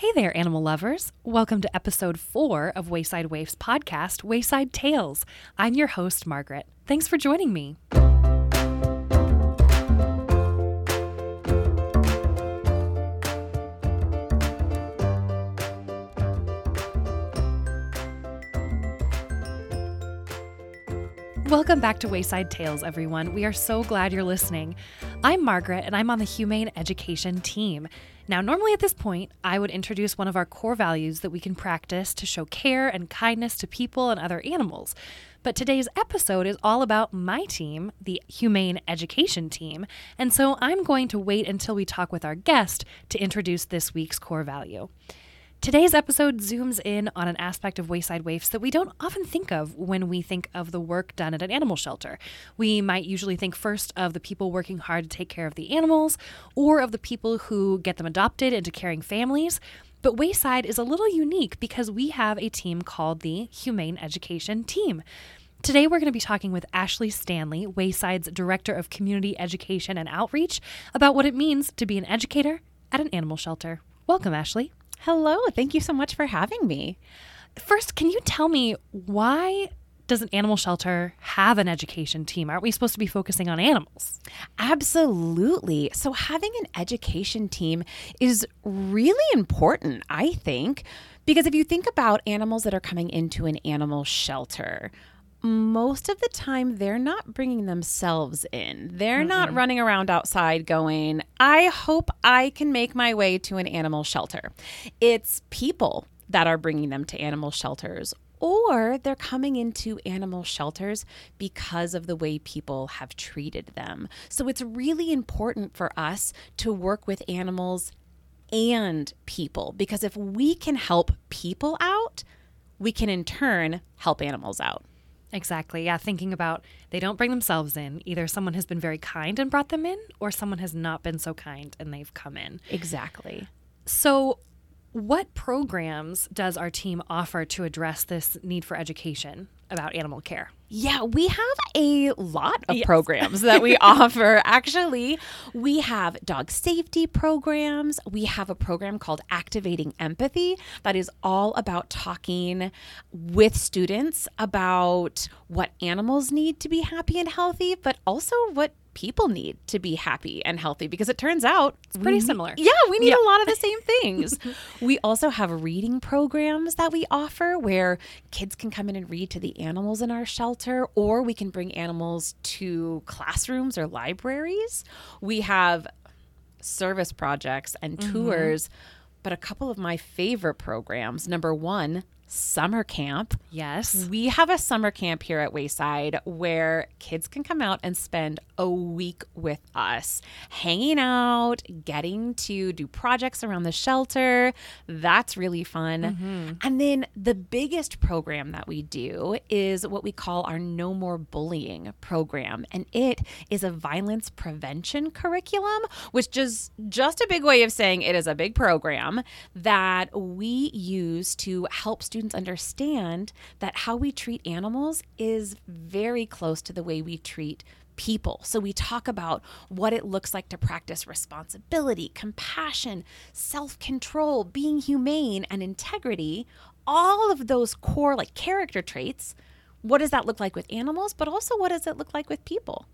Hey there, animal lovers. Welcome to episode four of Wayside Waifs podcast, Wayside Tales. I'm your host, Margaret. Thanks for joining me. Welcome back to Wayside Tales, everyone. We are so glad you're listening. I'm Margaret, and I'm on the Humane Education team. Now, normally at this point, I would introduce one of our core values that we can practice to show care and kindness to people and other animals. But today's episode is all about my team, the Humane Education team, and so I'm going to wait until we talk with our guest to introduce this week's core value. Today's episode zooms in on an aspect of Wayside Waifs that we don't often think of when we think of the work done at an animal shelter. We might usually think first of the people working hard to take care of the animals or of the people who get them adopted into caring families. But Wayside is a little unique because we have a team called the Humane Education Team. Today, we're going to be talking with Ashley Stanley, Wayside's Director of Community Education and Outreach, about what it means to be an educator at an animal shelter. Welcome, Ashley. Hello. Thank you so much for having me. First, can you tell me why does an animal shelter have an education team? Aren't we supposed to be focusing on animals? Absolutely. So, having an education team is really important, I think, because if you think about animals that are coming into an animal shelter, most of the time they're not bringing themselves in. They're mm-hmm. not running around outside going, I hope I can make my way to an animal shelter. It's people that are bringing them to animal shelters. Or they're coming into animal shelters because of the way people have treated them. So it's really important for us to work with animals and people because if we can help people out, we can in turn help animals out. Exactly. Yeah. Thinking about they don't bring themselves in. Either someone has been very kind and brought them in, or someone has not been so kind and they've come in. Exactly. So, what programs does our team offer to address this need for education about animal care? Yeah, we have a lot of yes. programs that we offer. Actually, we have dog safety programs. We have a program called Activating Empathy that is all about talking with students about what animals need to be happy and healthy, but also what people need to be happy and healthy because it turns out it's pretty we, similar. Yeah, we need a lot of the same things. we also have reading programs that we offer where kids can come in and read to the animals in our shelter, or we can bring animals to classrooms or libraries. We have service projects and mm-hmm. tours. Mm-hmm. But a couple of my favorite programs number one, summer camp. Yes. We have a summer camp here at Wayside where kids can come out and spend a week with us, hanging out, getting to do projects around the shelter. That's really fun. Mm-hmm. And then the biggest program that we do is what we call our No More Bullying program. And it is a violence prevention curriculum, which is just a big way of saying it is a big program that we use to help students students understand that how we treat animals is very close to the way we treat people. So we talk about what it looks like to practice responsibility, compassion, self control, being humane, and integrity. All of those core, like character traits. What does that look like with animals, but also what does it look like with people?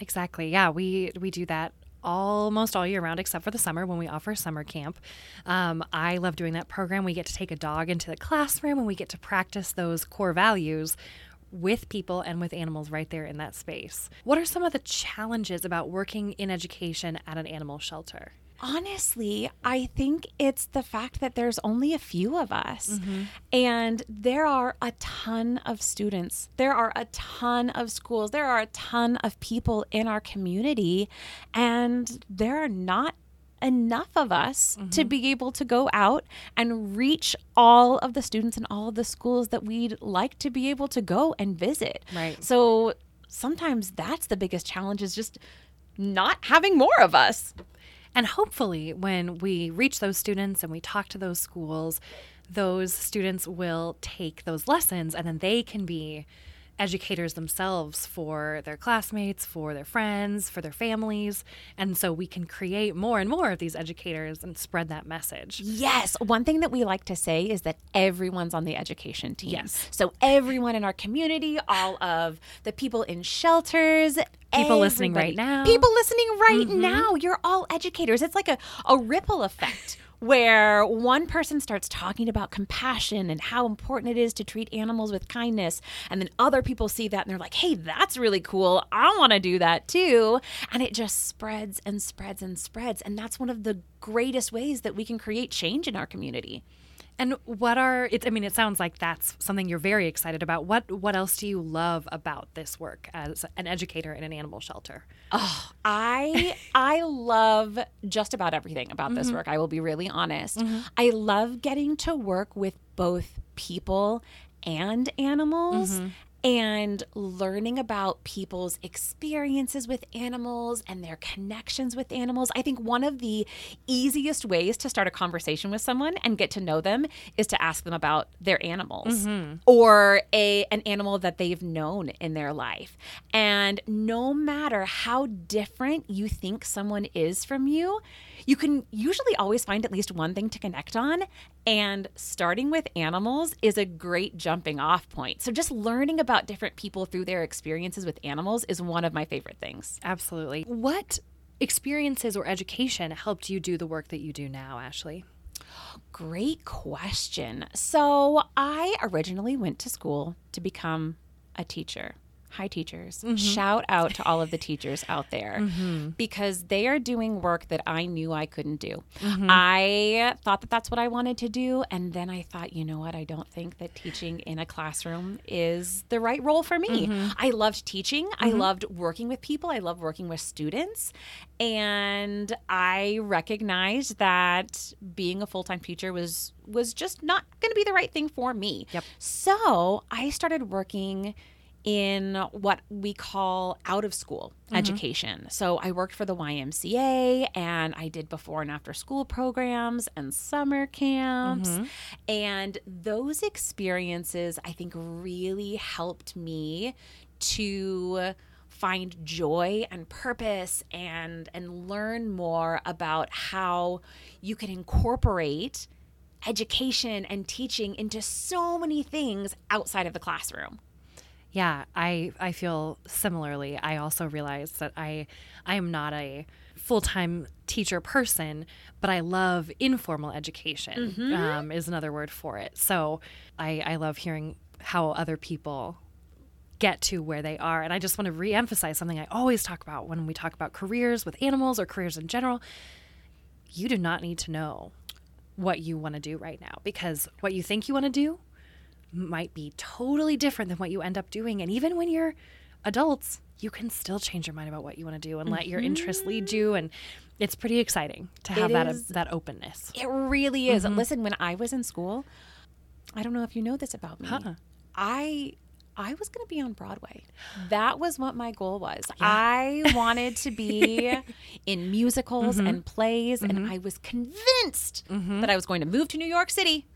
Exactly. Yeah, we we do that almost all year round except for the summer when we offer summer camp. Um, I love doing that program. We get to take a dog into the classroom and we get to practice those core values with people and with animals right there in that space. What are some of the challenges about working in education at an animal shelter? Honestly, I think it's the fact that there's only a few of us. Mm-hmm. And there are a ton of students, there are a ton of schools, there are a ton of people in our community, and there are not enough of us mm-hmm. to be able to go out and reach all of the students in all of the schools that we'd like to be able to go and visit. Right. So sometimes that's the biggest challenge is just not having more of us. And hopefully, when we reach those students and we talk to those schools, those students will take those lessons and then they can be educators themselves for their classmates, for their friends, for their families. And so we can create more and more of these educators and spread that message. Yes. One thing that we like to say is that everyone's on the education team. Yes. So everyone in our community, all of the people in shelters, People listening right now. People listening right mm-hmm. now. You're all educators. It's like a, a ripple effect where one person starts talking about compassion and how important it is to treat animals with kindness. And then other people see that and they're like, hey, that's really cool. I want to do that too. And it just spreads and spreads and spreads. And that's one of the greatest ways that we can create change in our community. And what are it I mean it sounds like that's something you're very excited about. What what else do you love about this work as an educator in an animal shelter? Oh, I I love just about everything about this mm-hmm. work. I will be really honest. Mm-hmm. I love getting to work with both people and animals. Mm-hmm. And learning about people's experiences with animals and their connections with animals. I think one of the easiest ways to start a conversation with someone and get to know them is to ask them about their animals mm-hmm. or a an animal that they've known in their life. And no matter how different you think someone is from you, you can usually always find at least one thing to connect on. And starting with animals is a great jumping off point. So just learning about different people through their experiences with animals is one of my favorite things. Absolutely. What experiences or education helped you do the work that you do now, Ashley? Great question. So, I originally went to school to become a teacher. Hi, teachers. Mm-hmm. Shout out to all of the teachers out there mm-hmm. because they are doing work that I knew I couldn't do. Mm-hmm. I thought that that's what I wanted to do. And then I thought, you know what? I don't think that teaching in a classroom is the right role for me. I loved teaching, I loved working with people, I love working with students. And I recognized that being a full time teacher was was just not going to be the right thing for me. Yep. So I started working in what we call out of school mm-hmm. education. So I worked for the YMCA and I did before and after school programs and summer camps. Mm-hmm. And those experiences, I think, really helped me to find joy and purpose and and learn more about how you can incorporate education and teaching into so many things outside of the classroom. Yeah, I I feel similarly. I also realize that I I am not a full-time teacher person, but I love informal education. Um, is another word for it. So I I love hearing how other people get to where they are. And I just want to re-emphasize something I always talk about when we talk about careers with animals or careers in general. You do not need to know what you want to do right now because what you think you want to do might be totally different than what you end up doing. And even when you're adults, you can still change your mind about what you want to do and let your interests lead you. And it's pretty exciting to have It that is. that openness. It really is. Mm-hmm. Listen, when I was in school, I don't know if you know this about me. Huh. I I was going to be on Broadway. That was what my goal was. I wanted to be in musicals mm-hmm. and plays, and mm-hmm. I was convinced that I was going to move to New York City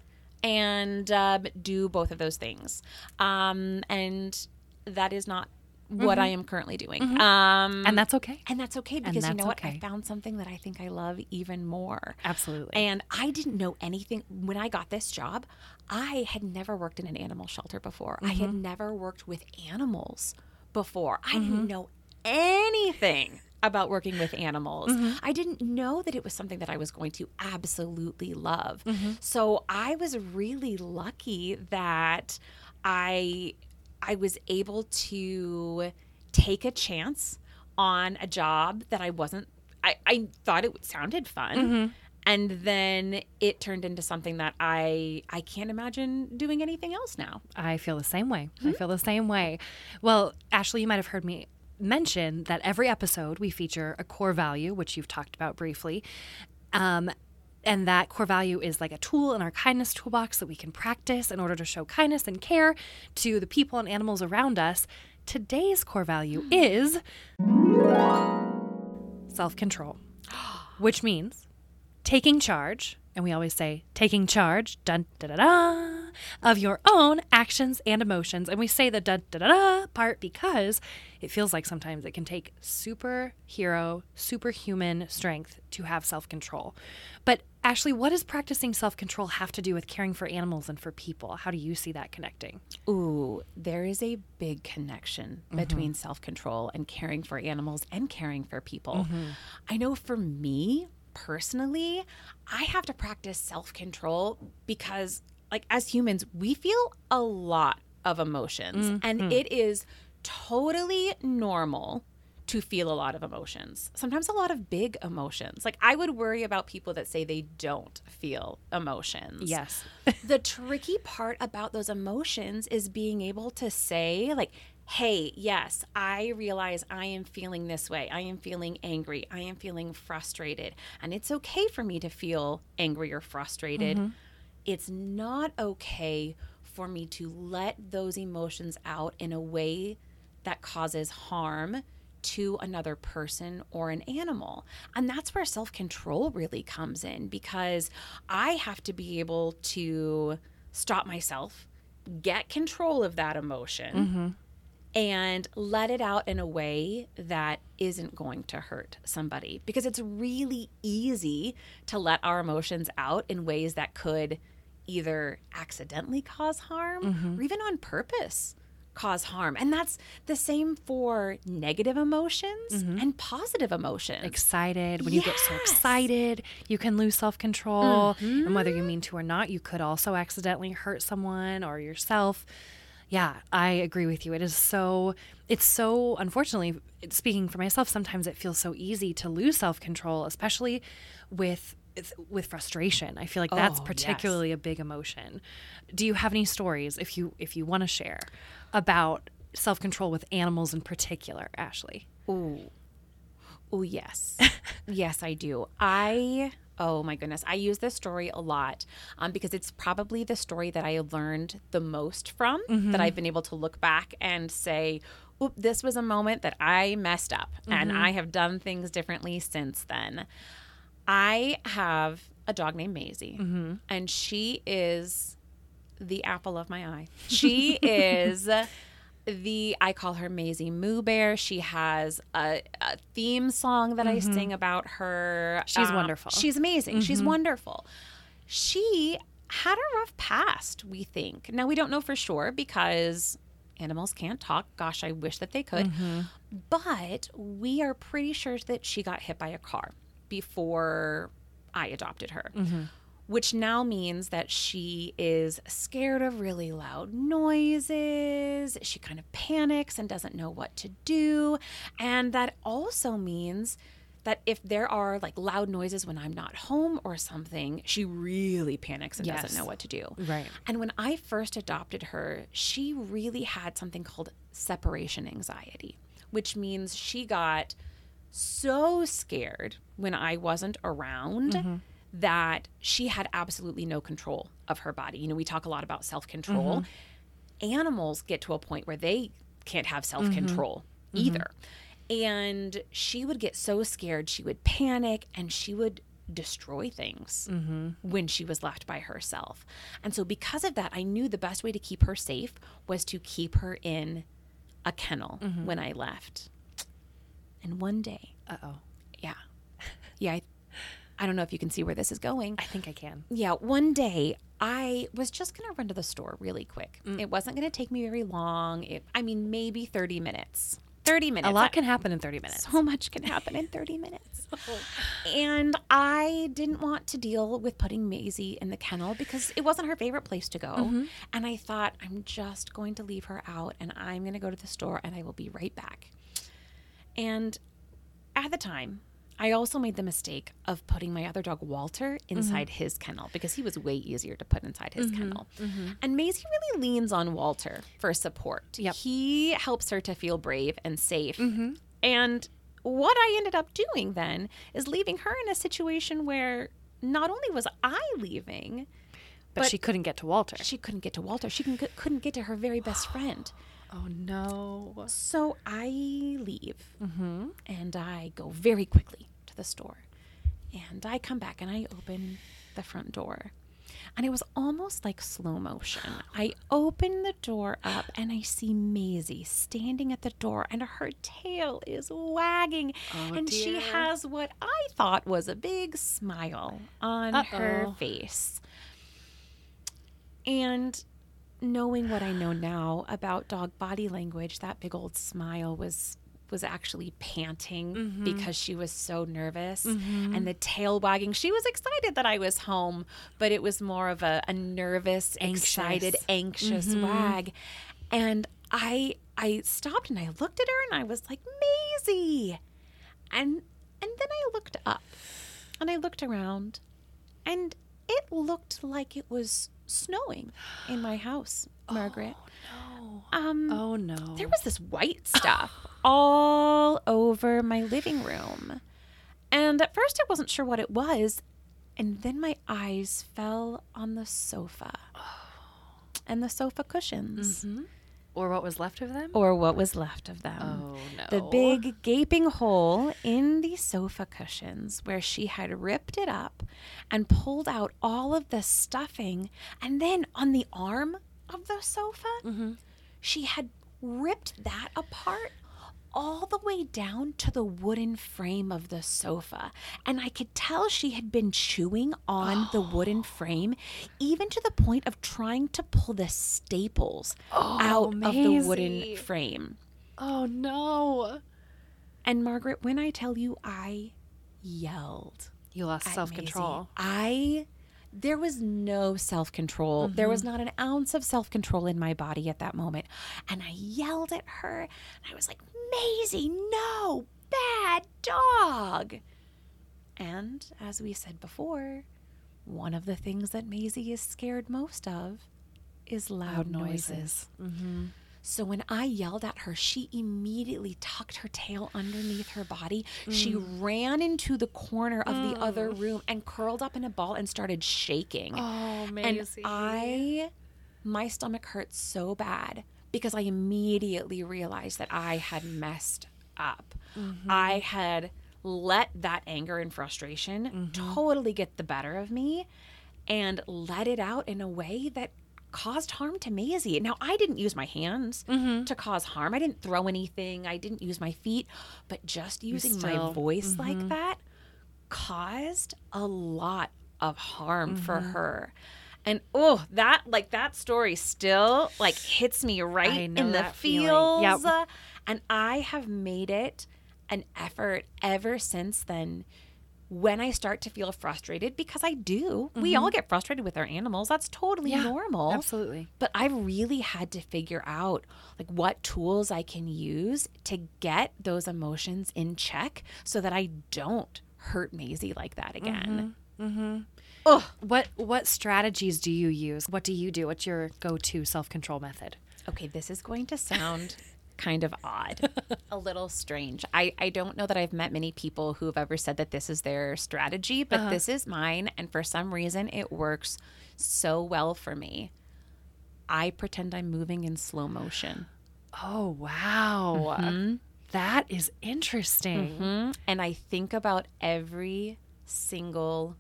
and um, do both of those things. Um, and that is not what I am currently doing. Um, And that's okay. and that's okay because you know what? I found something that I think I love even more. Absolutely. And I didn't know anything when I got this job. I had never worked in an animal shelter before. I had never worked with animals before. I didn't know anything about working with animals. Mm-hmm. I didn't know that it was something that I was going to absolutely love. Mm-hmm. So I was really lucky that I I was able to take a chance on a job that I wasn't I, I thought it sounded fun. Mm-hmm. And then it turned into something that I I can't imagine doing anything else now. I feel the same way. I feel the same way. Well, Ashley, you might have heard me mention that every episode we feature a core value, which you've talked about briefly. Um, and that core value is like a tool in our kindness toolbox that we can practice in order to show kindness and care to the people and animals around us. Today's core value is self control, which means taking charge. And we always say, taking charge, dun da da da, of your own actions and emotions. And we say the da da da da part because it feels like sometimes it can take superhero, superhuman strength to have self control. But Ashley, what does practicing self control have to do with caring for animals and for people? How do you see that connecting? Ooh, there is a big connection mm-hmm. between self control and caring for animals and caring for people. Mm-hmm. I know for me personally, I have to practice self control because, like, as humans, we feel a lot of emotions, mm, and hmm. it is totally normal to feel a lot of emotions. Sometimes a lot of big emotions. Like I would worry about people that say they don't feel emotions. Yes. the tricky part about those emotions is being able to say like hey, yes, I realize I am feeling this way. I am feeling angry. I am feeling frustrated. And it's okay for me to feel angry or frustrated. Mm-hmm. It's not okay for me to let those emotions out in a way that causes harm to another person or an animal. And that's where self control really comes in because I have to be able to stop myself, get control of that emotion, mm-hmm. and let it out in a way that isn't going to hurt somebody. Because it's really easy to let our emotions out in ways that could either accidentally cause harm mm-hmm. or even on purpose cause harm. And that's the same for negative emotions mm-hmm. and positive emotions. excited. When you get so excited, you can lose self control. And whether you mm-hmm. mean to or not, you could also accidentally hurt someone or yourself. Yeah, I agree with you. It is so, it's so, unfortunately, speaking for myself, sometimes it feels so easy to lose self control, especially with. With frustration, I feel like that's Oh, yes. particularly a big emotion. Do you have any stories, if you if you want to share, about self control with animals in particular, Ashley? Ooh. Oh, yes. yes, I do. I, oh my goodness, I use this story a lot um, because it's probably the story that I learned the most from, that I've been able to look back and say, Oop, this was a moment that I messed up and I have done things differently since then. I have a dog named Maisie, mm-hmm. and she is the apple of my eye. She is the I call her Maisie Moo Bear. She has a, a theme song that I mm-hmm. sing about her. She's Uh, wonderful. She's amazing. She's mm-hmm. wonderful. She had a rough past, we think. Now we don't know for sure because animals can't talk. Gosh, I wish that they could. But we are pretty sure that she got hit by a car before I adopted her. Mm-hmm. Which now means that she is scared of really loud noises. She kind of panics and doesn't know what to do. And that also means that if there are like loud noises when I'm not home or something, she really panics and Yes. doesn't know what to do. Right. And when I first adopted her, she really had something called separation anxiety, which means she got so scared when I wasn't around mm-hmm. that she had absolutely no control of her body. You know, we talk a lot about self control. Mm-hmm. Animals get to a point where they can't have self control mm-hmm. either. And she would get so scared, she would panic and she would destroy things when she was left by herself. And so, because of that, I knew the best way to keep her safe was to keep her in a kennel when I left. And one day, Uh oh. yeah, yeah, I, I don't know if you can see where this is going. I think I can. Yeah, one day I was just going to run to the store really quick. It wasn't going to take me very long. It, I mean, maybe 30 minutes. 30 minutes. A lot I- can happen in 30 minutes. so much can happen in 30 minutes. And I didn't want to deal with putting Maisie in the kennel because it wasn't her favorite place to go. And I thought, I'm just going to leave her out and I'm going to go to the store and I will be right back. And at the time, I also made the mistake of putting my other dog Walter mm-hmm. inside his kennel because he was way easier to put inside his mm-hmm. kennel. Mm-hmm. And Maisie really leans on Walter for support. Yep. He helps her to feel brave and safe. And what I ended up doing then is leaving her in a situation where not only was I leaving, But, But- she couldn't get to Walter. she couldn't get to Walter. She couldn't get to her very best friend. Oh no. So I leave mm-hmm. and I go very quickly to the store. And I come back and I open the front door. And it was almost like slow motion. I open the door up and I see Maisie standing at the door and her tail is wagging. Oh, and she has what I thought was a big smile on her Uh-oh. face. And knowing what I know now about dog body language, that big old smile was was actually panting Mm-hmm. because she was so nervous and the tail wagging. She was excited that i was home but it was more of a, a nervous excited Anxious. anxious wag. And i i stopped and i looked at her and i was like maisie. And and then i looked up and i looked around and it looked like it was snowing in my house margaret um Oh no. there was this white stuff all over my living room. And at first I wasn't sure what it was. And then my eyes fell on the sofa and the sofa cushions, or what was left of them? or what was left of them. oh no. The big gaping hole in the sofa cushions where she had ripped it up and pulled out all of the stuffing. And then on the arm of the sofa, mm-hmm. she had ripped that apart all the way down to the wooden frame of the sofa. And I could tell she had been chewing on the wooden frame, even to the point of trying to pull the staples oh, out of the wooden frame. Oh no. And Margaret, when I tell you I yelled You lost self control. I there was no self-control. There was mm-hmm. not an ounce of self-control in my body at that moment. And I yelled at her and I was like, "Maisie, no, bad dog." And as we said before, one of the things that Maisie is scared most of is loud, noises. Mm-hmm. So when I yelled at her, she immediately tucked her tail underneath her body. She Mm. ran into the corner of the other room and curled up in a ball and started shaking. Oh, and I, my stomach hurt so bad because I immediately realized that I had messed up. Mm-hmm. I had let that anger and frustration Mm-hmm. totally get the better of me and let it out in a way that caused harm to Maisie. Now, I didn't use my hands Mm-hmm. to cause harm. I didn't throw anything. I didn't use my feet, but just using my still- voice like that caused a lot of harm for Mm-hmm. her. And oh, that like that story still like hits me right in the feels. Yep. And I have made it an effort ever since then when I start to feel frustrated because I do. We all get frustrated with our animals. That's totally Mm-hmm. Yeah, normal. Absolutely. But I really had to figure out like what tools I can use to get those emotions in check so that I don't hurt Maisie like that again. mm-hmm ugh What what strategies do you use? What do you do? What's your go-to self-control method? Okay, this is going to sound kind of odd, a little strange. I, I don't know that I've met many people who have ever said that this is their strategy, but uh-huh. this is mine. And for some reason, it works so well for me. I pretend I'm moving in slow motion. Oh, wow. Mm-hmm. That is interesting. Mhm. And I think about every single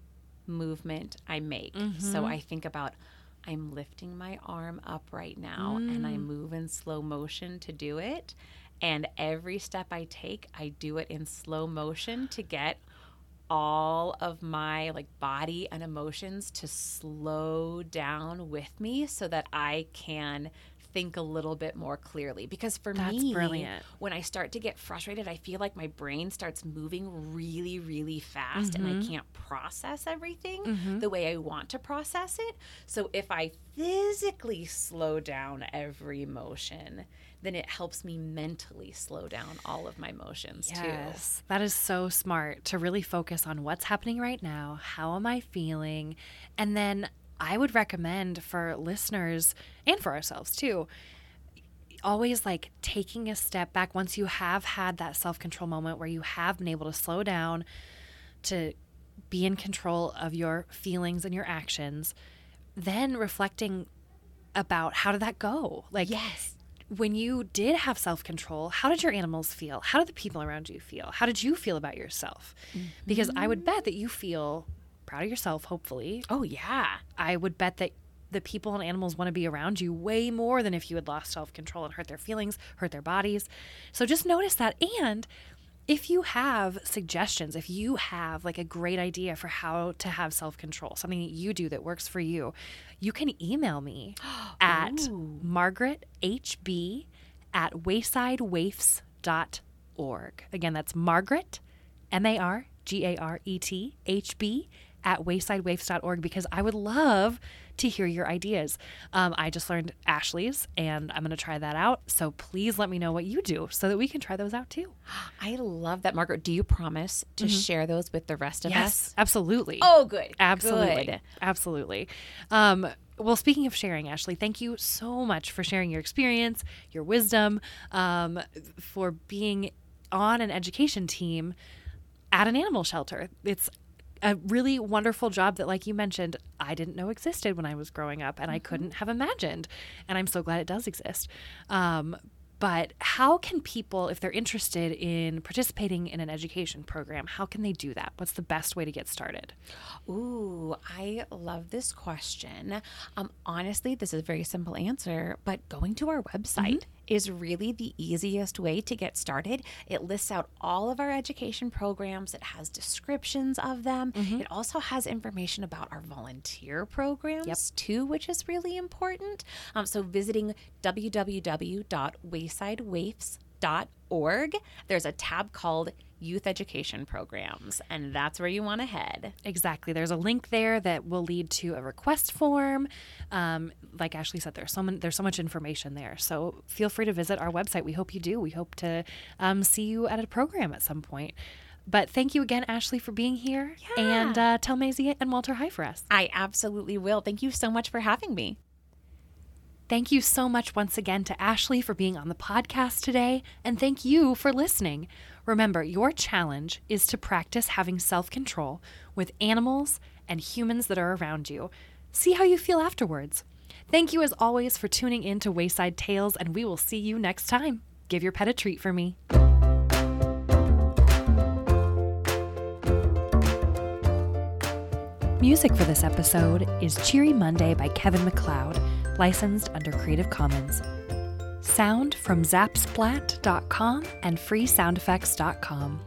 movement I make. So mm-hmm. I think about I'm lifting my arm up right now and I mm. move in slow motion to do it. And every step I take, I do it in slow motion to get all of my like body and emotions to slow down with me so that I can think a little bit more clearly because for That's me brilliant. when I start to get frustrated I feel like my brain starts moving really really fast and Mm-hmm. I can't process everything the way I want to process it so if I physically slow down every motion then it helps me mentally slow down all of my emotions too Yes, that is so smart to really focus on what's happening right now. How am I feeling? And then I would recommend for listeners and for ourselves too, always like taking a step back once you have had that self control moment where you have been able to slow down to be in control of your feelings and your actions, then reflecting about how did that go? Like, yes when you did have self control, how did your animals feel? How did the people around you feel? How did you feel about yourself? Because I would mm. bet that you feel proud of yourself, hopefully. Oh, yeah. I would bet that the people and animals want to be around you way more than if you had lost self control and hurt their feelings, hurt their bodies. So just notice that. And if you have suggestions, if you have like a great idea for how to have self control, something that you do that works for you, you can email me at margaret hb at waysidewaifs.org. Again, that's Margaret, M A R G A R E T H B, at waysidewaifs.org because I would love to hear your ideas. Um, I just learned Ashley's and I'm going to try that out. So please let me know what you do so that we can try those out too. I love that, Margaret. Do you promise to share those with the rest of us? absolutely. Oh, good. Absolutely. Good. Absolutely. Um, well, speaking of sharing, Ashley, thank you so much for sharing your experience, your wisdom, um, for being on an education team at an animal shelter. It's a really wonderful job that, like you mentioned, I didn't know existed when I was growing up and I couldn't have imagined. And I'm so glad it does exist. Um, but how can people, if they're interested in participating in an education program, how can they do that? What's the best way to get started? Ooh, I love this question. Um, honestly, this is a very simple answer, but going to our website is really the easiest way to get started. It lists out all of our education programs, it has descriptions of them. It also has information about our volunteer programs too, which is really important. Um, so, visiting www.waysidewaifs.org, there's a tab called Youth Education Programs, and that's where you want to head. Exactly. There's a link there that will lead to a request form. Um, like Ashley said, there's so many, there's so much information there. So feel free to visit our website. We hope you do. We hope to um, see you at a program at some point. But thank you again, Ashley, for being here. And uh, tell Maisie and Walter hi for us. I absolutely will. Thank you so much for having me. Thank you so much once again to Ashley for being on the podcast today, and thank you for listening. Remember, your challenge is to practice having self control with animals and humans that are around you. See how you feel afterwards. Thank you, as always, for tuning in to Wayside Tales, and we will see you next time. Give your pet a treat for me. Music for this episode is Cheery Monday by Kevin MacLeod, licensed under Creative Commons. Sound from zapsplat.com and freesoundeffects.com.